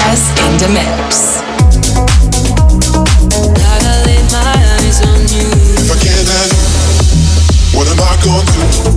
Marquez in the mix. If I can't have you, what am I gonna do?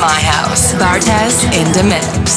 My house. Bartes in the mix.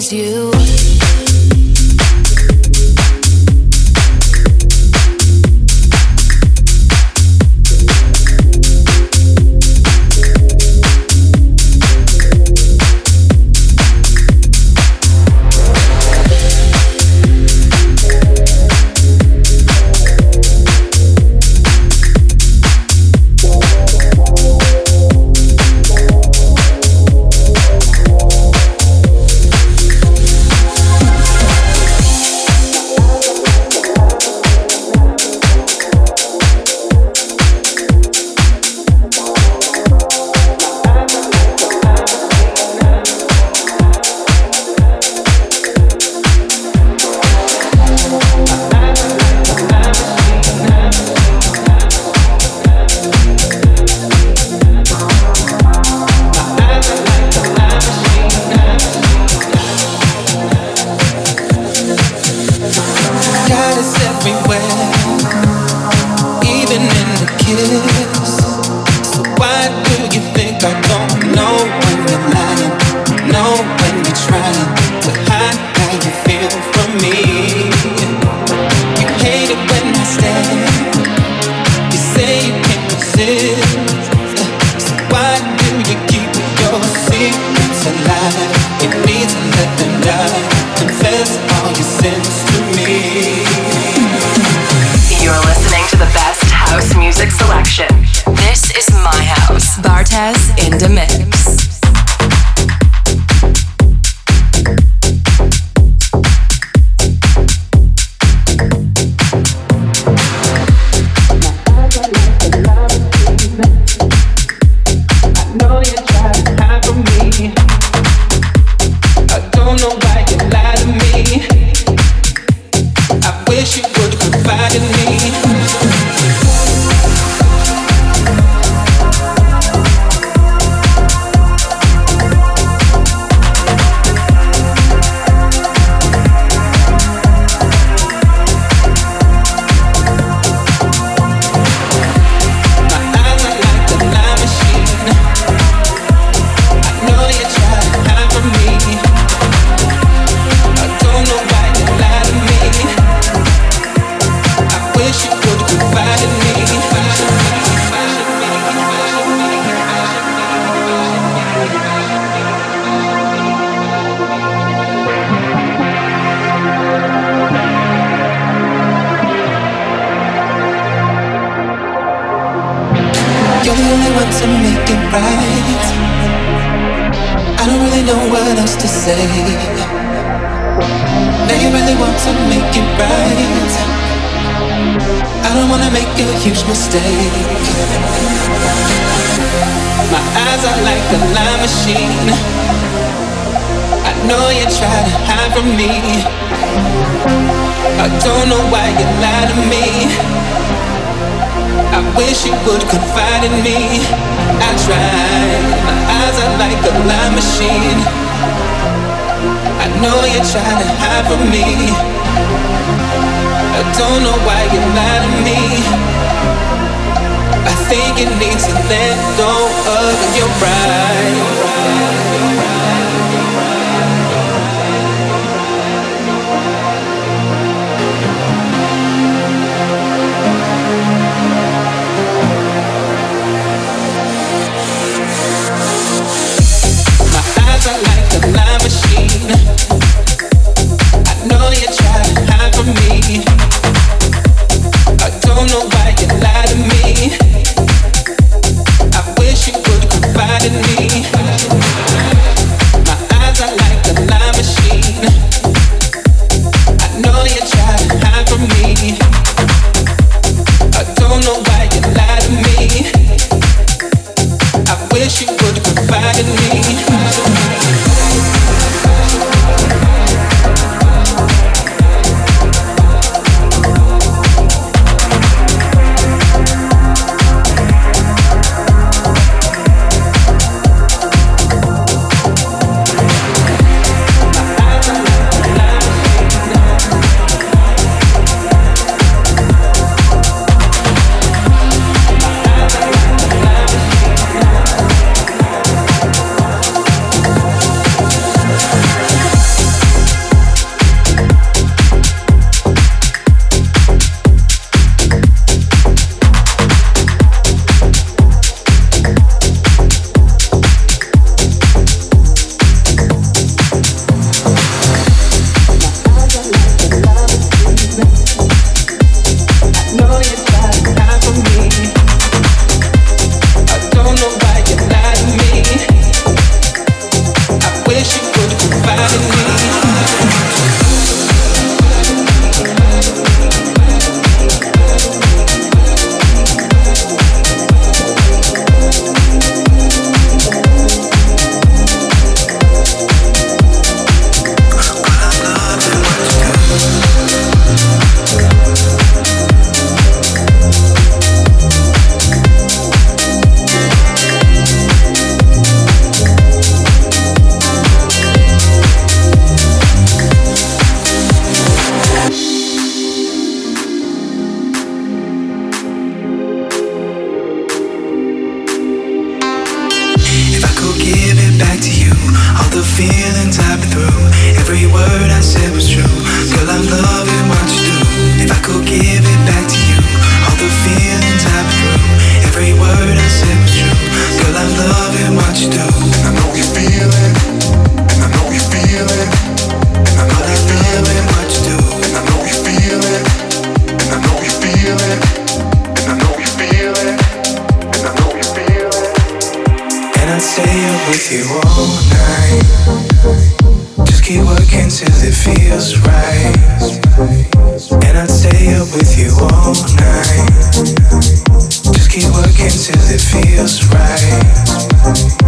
is you. with you all night. Just keep working till it feels right. And I'd stay up with you all night. Just keep working till it feels right.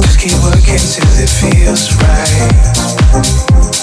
Just keep working till it feels right.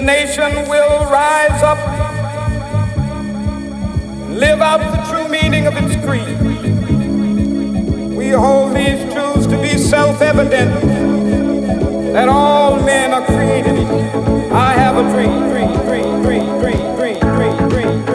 This nation will rise up, live out the true meaning of its creed. We hold these truths to be self-evident that all men are created. I have a dream, dream, dream, dream, dream, dream, dream, dream.